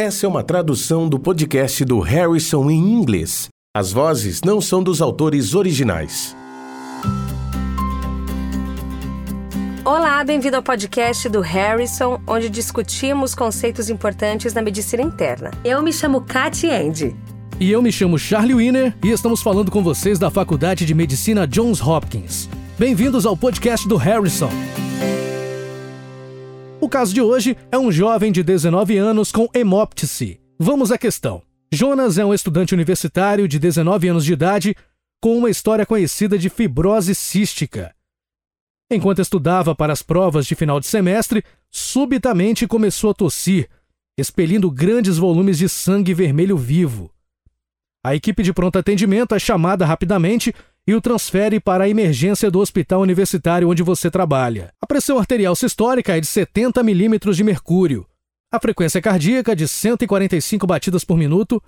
Essa é uma tradução do podcast do Harrison em inglês. As vozes não são dos autores originais. Olá, bem-vindo ao podcast do Harrison, onde discutimos conceitos importantes na medicina interna. Eu me chamo Katy Andy. E eu me chamo Charlie Wiener e estamos falando com vocês da Faculdade de Medicina Johns Hopkins. Bem-vindos ao podcast do Harrison. O caso de hoje é um jovem de 19 anos com hemóptise. Vamos à questão. Jonas é um estudante universitário de 19 anos de idade com uma história conhecida de fibrose cística. Enquanto estudava para as provas de final de semestre, subitamente começou a tossir, expelindo grandes volumes de sangue vermelho vivo. A equipe de pronto atendimento é chamada rapidamente e o transfere para a emergência do hospital universitário onde você trabalha. A pressão arterial sistólica é de 70 milímetros de mercúrio, a frequência cardíaca de 145 batidas por minuto,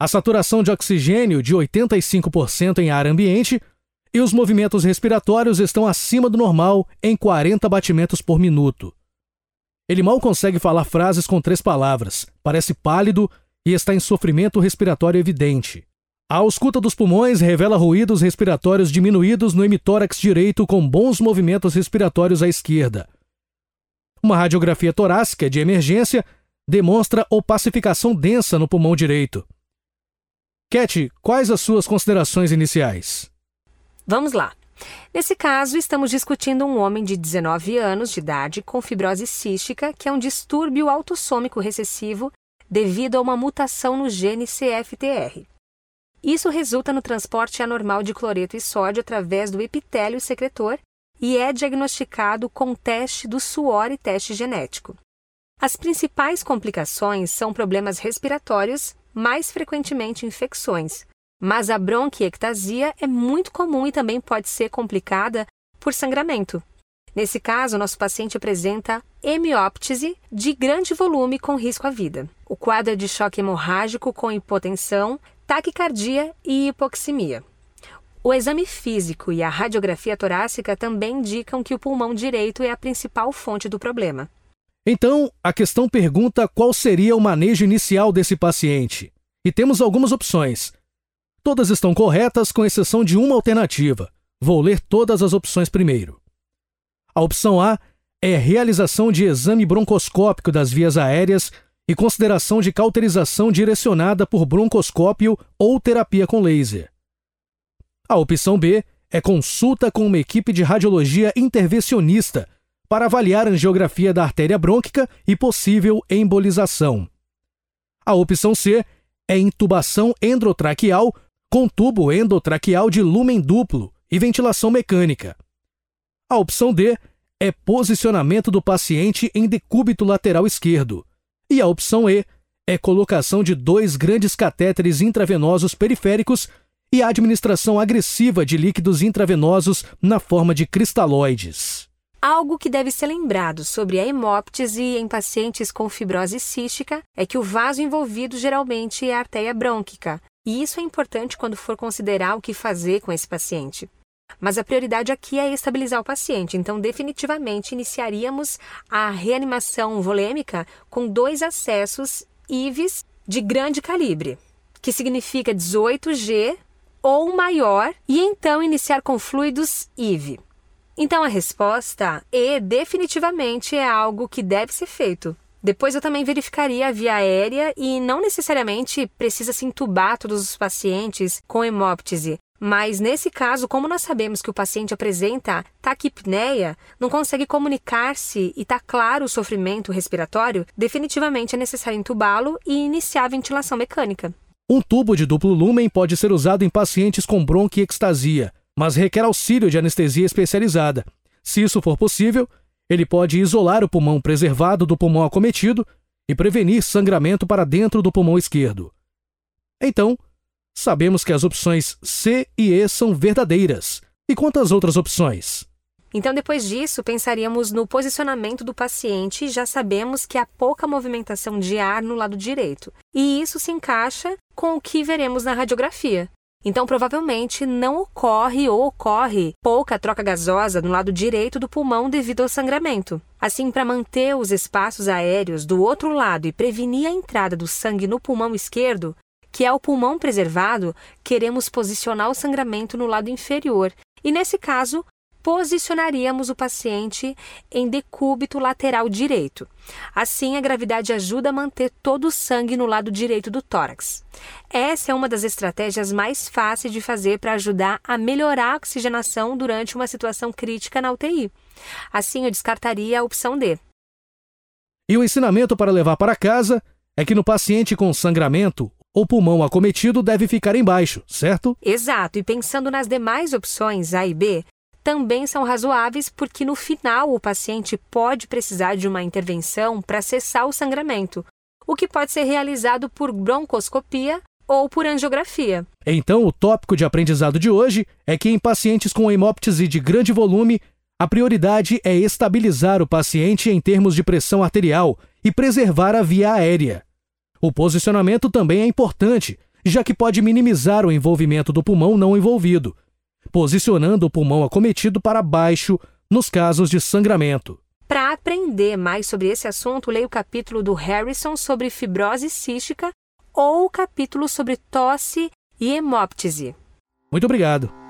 a saturação de oxigênio de 85% em ar ambiente e os movimentos respiratórios estão acima do normal em 40 batimentos por minuto. Ele mal consegue falar frases com três palavras, parece pálido e está em sofrimento respiratório evidente. A ausculta dos pulmões revela ruídos respiratórios diminuídos no hemitórax direito com bons movimentos respiratórios à esquerda. Uma radiografia torácica de emergência demonstra opacificação densa no pulmão direito. Cat, quais as suas considerações iniciais? Vamos lá. Nesse caso, estamos discutindo um homem de 19 anos de idade com fibrose cística, que é um distúrbio autossômico recessivo devido a uma mutação no gene CFTR. Isso resulta no transporte anormal de cloreto e sódio através do epitélio secretor e é diagnosticado com teste do suor e teste genético. As principais complicações são problemas respiratórios, mais frequentemente infecções, mas a bronquiectasia é muito comum e também pode ser complicada por sangramento. Nesse caso, nosso paciente apresenta hemióptise de grande volume com risco à vida. O quadro é de choque hemorrágico com hipotensão, taquicardia e hipoxemia. O exame físico e a radiografia torácica também indicam que o pulmão direito é a principal fonte do problema. Então, a questão pergunta qual seria o manejo inicial desse paciente. E temos algumas opções. Todas estão corretas, com exceção de uma alternativa. Vou ler todas as opções primeiro. A opção A é realização de exame broncoscópico das vias aéreas e consideração de cauterização direcionada por broncoscópio ou terapia com laser. A opção B é consulta com uma equipe de radiologia intervencionista para avaliar a angiografia da artéria brônquica e possível embolização. A opção C é intubação endotraqueal com tubo endotraqueal de lumen duplo e ventilação mecânica. A opção D é posicionamento do paciente em decúbito lateral esquerdo. E a opção E é colocação de dois grandes catéteres intravenosos periféricos e a administração agressiva de líquidos intravenosos na forma de cristalóides. Algo que deve ser lembrado sobre a hemóptise em pacientes com fibrose cística é que o vaso envolvido geralmente é a artéria brônquica, e isso é importante quando for considerar o que fazer com esse paciente. Mas a prioridade aqui é estabilizar o paciente, então definitivamente iniciaríamos a reanimação volêmica com dois acessos IVES de grande calibre, que significa 18G ou maior, e então iniciar com fluidos IV. Então a resposta E definitivamente é algo que deve ser feito. Depois eu também verificaria a via aérea e não necessariamente precisa se entubar todos os pacientes com hemóptise, mas nesse caso, como nós sabemos que o paciente apresenta taquipneia, não consegue comunicar-se e está claro o sofrimento respiratório, definitivamente é necessário entubá-lo e iniciar a ventilação mecânica. Um tubo de duplo lumen pode ser usado em pacientes com bronquiectasia, mas requer auxílio de anestesia especializada. Se isso for possível, ele pode isolar o pulmão preservado do pulmão acometido e prevenir sangramento para dentro do pulmão esquerdo. Então, sabemos que as opções C e E são verdadeiras. E quantas outras opções? Então, depois disso, pensaríamos no posicionamento do paciente e já sabemos que há pouca movimentação de ar no lado direito. E isso se encaixa com o que veremos na radiografia. Então, provavelmente não ocorre ou ocorre pouca troca gasosa no lado direito do pulmão devido ao sangramento. Assim, para manter os espaços aéreos do outro lado e prevenir a entrada do sangue no pulmão esquerdo, que é o pulmão preservado, queremos posicionar o sangramento no lado inferior. E nesse caso, posicionaríamos o paciente em decúbito lateral direito. Assim, a gravidade ajuda a manter todo o sangue no lado direito do tórax. Essa é uma das estratégias mais fáceis de fazer para ajudar a melhorar a oxigenação durante uma situação crítica na UTI. Assim, eu descartaria a opção D. E o ensinamento para levar para casa é que no paciente com sangramento, o pulmão acometido deve ficar embaixo, certo? Exato, e pensando nas demais opções A e B, também são razoáveis porque no final o paciente pode precisar de uma intervenção para cessar o sangramento, o que pode ser realizado por broncoscopia ou por angiografia. Então, o tópico de aprendizado de hoje é que em pacientes com hemóptise de grande volume, a prioridade é estabilizar o paciente em termos de pressão arterial e preservar a via aérea. O posicionamento também é importante, já que pode minimizar o envolvimento do pulmão não envolvido posicionando o pulmão acometido para baixo nos casos de sangramento. Para aprender mais sobre esse assunto, leia o capítulo do Harrison sobre fibrose cística ou o capítulo sobre tosse e hemóptise. Muito obrigado.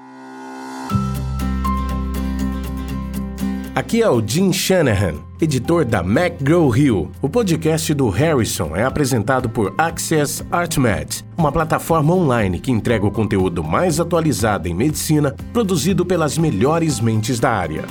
Aqui é o Jim Shanahan, editor da McGraw-Hill. O podcast do Harrison é apresentado por Access ArtMed, uma plataforma online que entrega o conteúdo mais atualizado em medicina, produzido pelas melhores mentes da área.